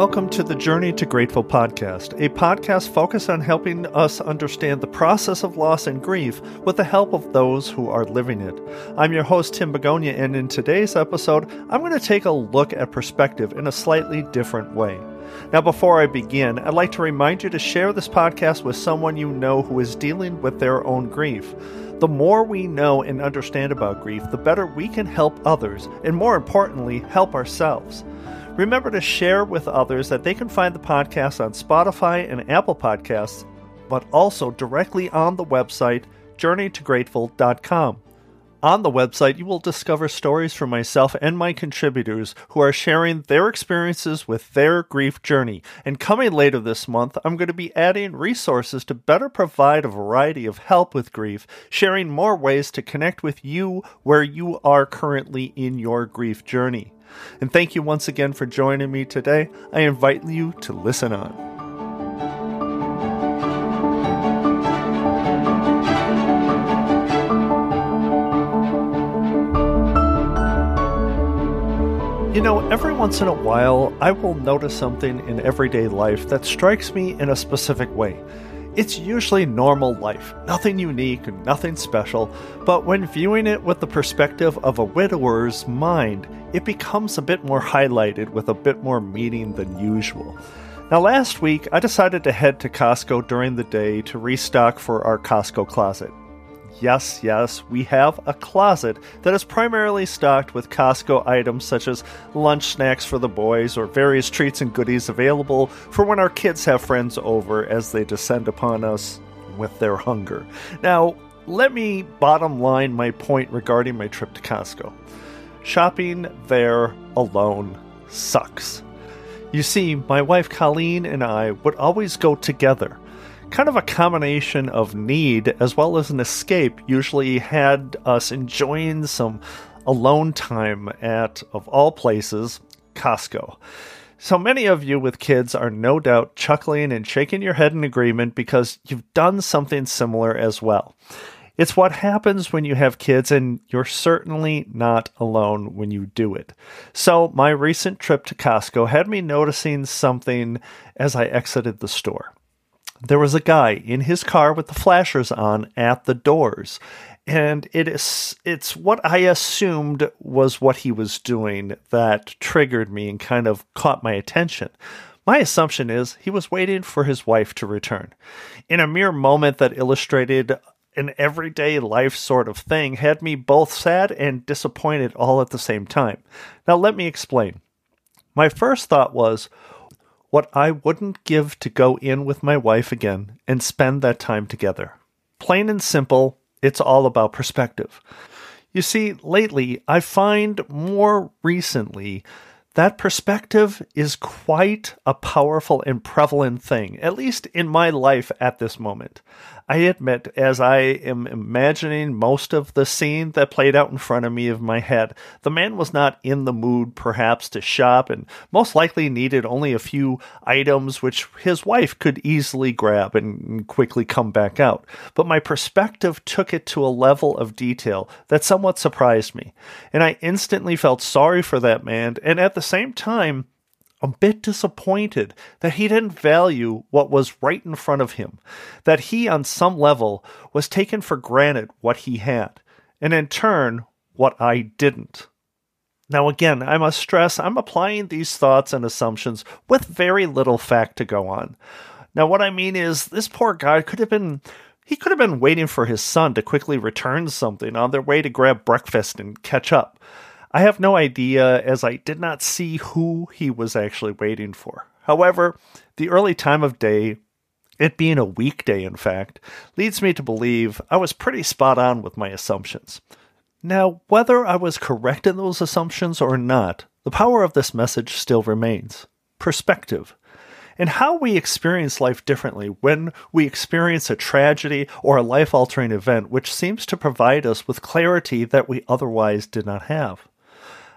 welcome to the Journey to Grateful podcast, a podcast focused on helping us understand the process of loss and grief with the help of those who are living it. I'm your host, Tim Begonia, and in today's episode, I'm going to take a look at perspective in a slightly different way. Now, before I begin, I'd like to remind you to share this podcast with someone you know who is dealing with their own grief. The more we know and understand about grief, the better we can help others, and more importantly, help ourselves. Remember to share with others that they can find the podcast on Spotify and Apple Podcasts, but also directly on the website journeytograteful.com. On the website, you will discover stories from myself and my contributors who are sharing their experiences with their grief journey. And coming later this month, I'm going to be adding resources to better provide a variety of help with grief, sharing more ways to connect with you where you are currently in your grief journey. And thank you once again for joining me today. I invite you to listen on. You know, every once in a while, I will notice something in everyday life that strikes me in a specific way. It's usually normal life, nothing unique, and nothing special, but when viewing it with the perspective of a widower's mind, it becomes a bit more highlighted with a bit more meaning than usual. Now, last week, I decided to head to Costco during the day to restock for our Costco closet. Yes, yes, we have a closet that is primarily stocked with Costco items such as lunch snacks for the boys or various treats and goodies available for when our kids have friends over as they descend upon us with their hunger. Now, let me bottom line my point regarding my trip to Costco. Shopping there alone sucks. You see, my wife Colleen and I would always go together kind of a combination of need as well as an escape usually had us enjoying some alone time at, of all places, Costco. So many of you with kids are no doubt chuckling and shaking your head in agreement because you've done something similar as well. It's what happens when you have kids, and you're certainly not alone when you do it. So, my recent trip to Costco had me noticing something as I exited the store there was a guy in his car with the flashers on at the doors and it is it's what i assumed was what he was doing that triggered me and kind of caught my attention. My assumption is he was waiting for his wife to return. In a mere moment that illustrated an everyday life sort of thing had me both sad and disappointed all at the same time. Now let me explain. My first thought was what I wouldn't give to go in with my wife again and spend that time together. Plain and simple, it's all about perspective. You see, lately, I find more recently that perspective is quite a powerful and prevalent thing, at least in my life at this moment. I admit, as I am imagining most of the scene that played out in front of me of my head, the man was not in the mood perhaps to shop and most likely needed only a few items which his wife could easily grab and quickly come back out. But my perspective took it to a level of detail that somewhat surprised me, and I instantly felt sorry for that man and at the same time a bit disappointed that he didn't value what was right in front of him, that he, on some level, was taken for granted what he had, and in turn, what I didn't. Now, again, I must stress I'm applying these thoughts and assumptions with very little fact to go on. Now, what I mean is, this poor guy could have been. He could have been waiting for his son to quickly return something on their way to grab breakfast and catch up. I have no idea as I did not see who he was actually waiting for. However, the early time of day, it being a weekday in fact, leads me to believe I was pretty spot on with my assumptions. Now, whether I was correct in those assumptions or not, the power of this message still remains perspective. And how we experience life differently when we experience a tragedy or a life altering event which seems to provide us with clarity that we otherwise did not have.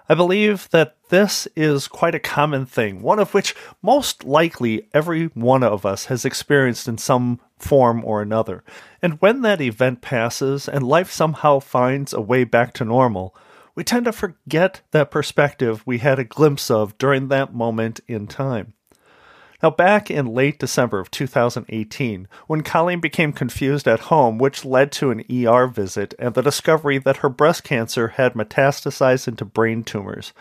I believe that this is quite a common thing, one of which most likely every one of us has experienced in some form or another. And when that event passes and life somehow finds a way back to normal, we tend to forget that perspective we had a glimpse of during that moment in time. Now, back in late December of 2018, when Colleen became confused at home, which led to an ER visit and the discovery that her breast cancer had metastasized into brain tumors,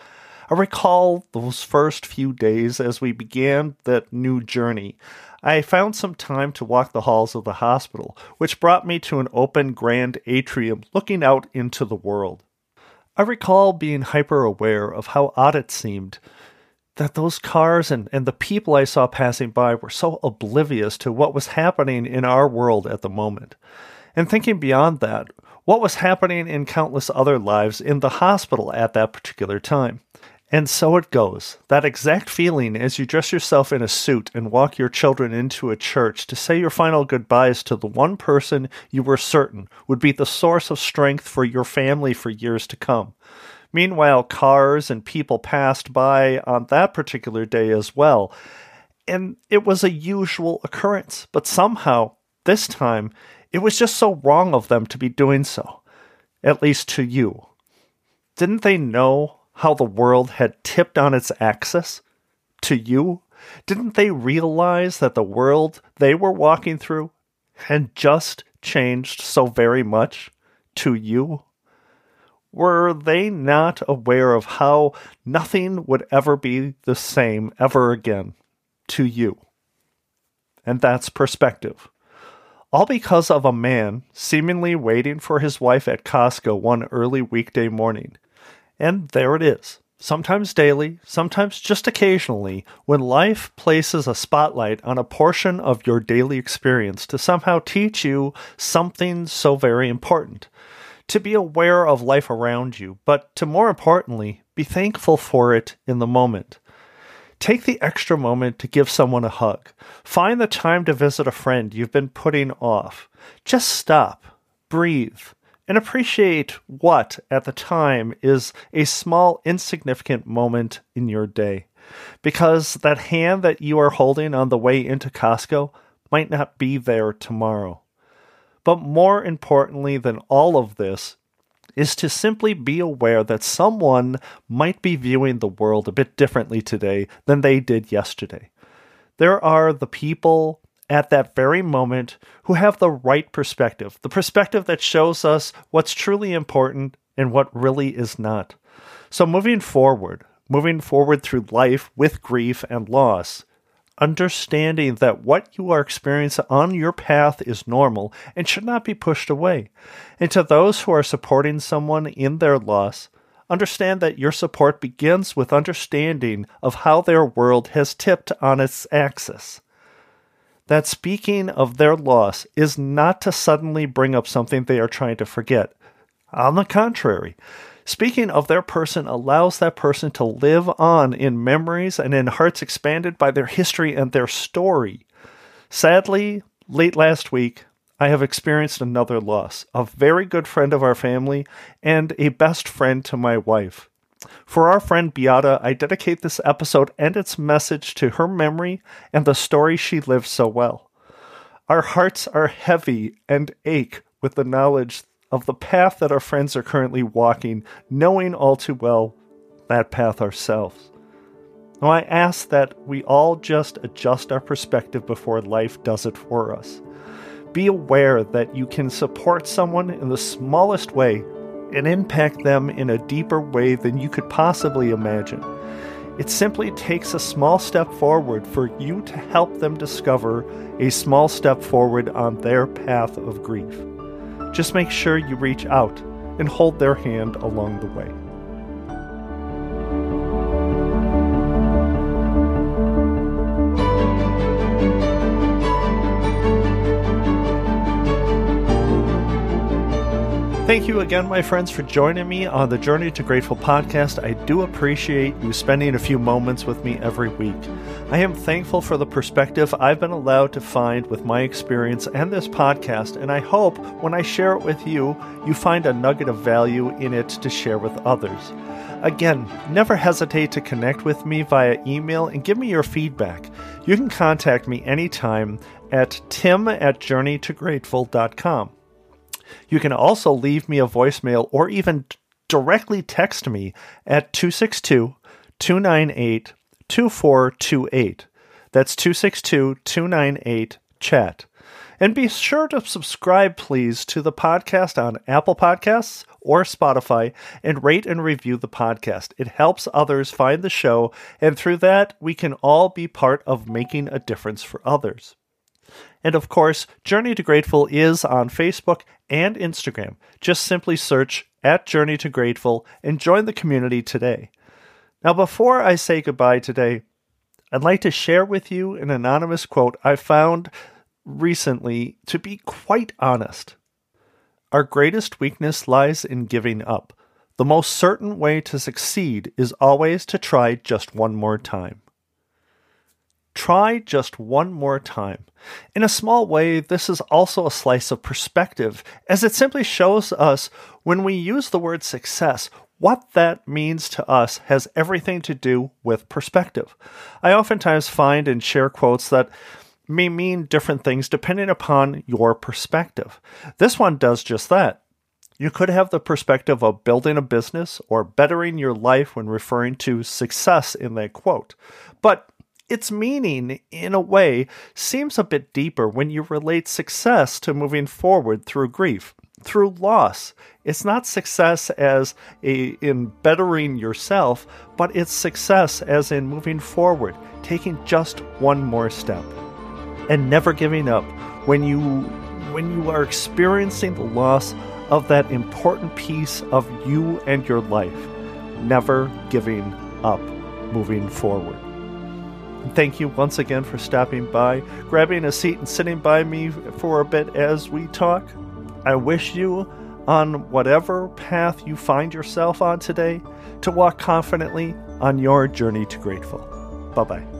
I recall those first few days as we began that new journey. I found some time to walk the halls of the hospital, which brought me to an open grand atrium looking out into the world. I recall being hyper aware of how odd it seemed that those cars and, and the people I saw passing by were so oblivious to what was happening in our world at the moment. And thinking beyond that, what was happening in countless other lives in the hospital at that particular time. And so it goes. That exact feeling as you dress yourself in a suit and walk your children into a church to say your final goodbyes to the one person you were certain would be the source of strength for your family for years to come. Meanwhile, cars and people passed by on that particular day as well. And it was a usual occurrence, but somehow, this time, it was just so wrong of them to be doing so. At least to you. Didn't they know how the world had tipped on its axis? To you? Didn't they realize that the world they were walking through had just changed so very much to you? Were they not aware of how nothing would ever be the same ever again to you? And that's perspective. All because of a man seemingly waiting for his wife at Costco one early weekday morning. And there it is. Sometimes daily, sometimes just occasionally, when life places a spotlight on a portion of your daily experience to somehow teach you something so very important to be aware of life around you, but to more importantly, be thankful for it in the moment. Take the extra moment to give someone a hug. Find the time to visit a friend you've been putting off. Just stop, breathe, and appreciate what, at the time, is a small, insignificant moment in your day. Because that hand that you are holding on the way into Costco might not be there tomorrow. But more importantly than all of this is to simply be aware that someone might be viewing the world a bit differently today than they did yesterday. There are the people at that very moment who have the right perspective, the perspective that shows us what's truly important and what really is not. So, moving forward, moving forward through life with grief and loss, understanding that what you are experiencing on your path is normal and should not be pushed away. And to those who are supporting someone in their loss, understand that your support begins with understanding of how their world has tipped on its axis. That speaking of their loss is not to suddenly bring up something they are trying to forget. On the contrary, Speaking of their person allows that person to live on in memories and in hearts expanded by their history and their story. Sadly, late last week, I have experienced another loss, a very good friend of our family and a best friend to my wife. For our friend Beata, I dedicate this episode and its message to her memory and the story she lived so well. Our hearts are heavy and ache with the knowledge of the path that our friends are currently walking, knowing all too well that path ourselves. Now, I ask that we all just adjust our perspective before life does it for us. Be aware that you can support someone in the smallest way and impact them in a deeper way than you could possibly imagine. It simply takes a small step forward for you to help them discover a small step forward on their path of grief. Just make sure you reach out and hold their hand along the way. Thank you again, my friends, for joining me on the Journey to Grateful podcast. I do appreciate you spending a few moments with me every week. I am thankful for the perspective I've been allowed to find with my experience and this podcast, and I hope when I share it with you, you find a nugget of value in it to share with others. Again, never hesitate to connect with me via email and give me your feedback. You can contact me anytime at tim at journeytograteful.com. You can also leave me a voicemail or even directly text me at 262 298 2428. That's 262 298 chat. And be sure to subscribe, please, to the podcast on Apple Podcasts or Spotify and rate and review the podcast. It helps others find the show, and through that, we can all be part of making a difference for others. And of course, Journey to Grateful is on Facebook and Instagram. Just simply search at Journey to Grateful and join the community today. Now, before I say goodbye today, I'd like to share with you an anonymous quote I found recently to be quite honest. Our greatest weakness lies in giving up. The most certain way to succeed is always to try just one more time. Try just one more time. In a small way, this is also a slice of perspective, as it simply shows us when we use the word success, what that means to us has everything to do with perspective. I oftentimes find and share quotes that may mean different things depending upon your perspective. This one does just that. You could have the perspective of building a business or bettering your life when referring to success in that quote. But its meaning, in a way, seems a bit deeper when you relate success to moving forward through grief, through loss. It's not success as a, in bettering yourself, but it's success as in moving forward, taking just one more step and never giving up when you when you are experiencing the loss of that important piece of you and your life never giving up moving forward thank you once again for stopping by grabbing a seat and sitting by me for a bit as we talk. I wish you on whatever path you find yourself on today to walk confidently on your journey to grateful. Bye bye